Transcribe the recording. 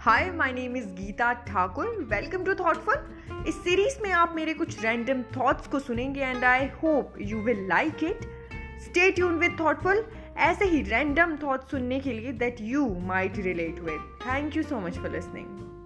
hi my name is Geeta Thakur welcome to Thoughtful इस series में आप मेरे कुछ रैंडम थॉट्स को सुनेंगे and I hope you will like it stay tune with Thoughtful ऐसे ही रैंडम थॉट्स सुनने के लिए that you might relate with thank you so much for listening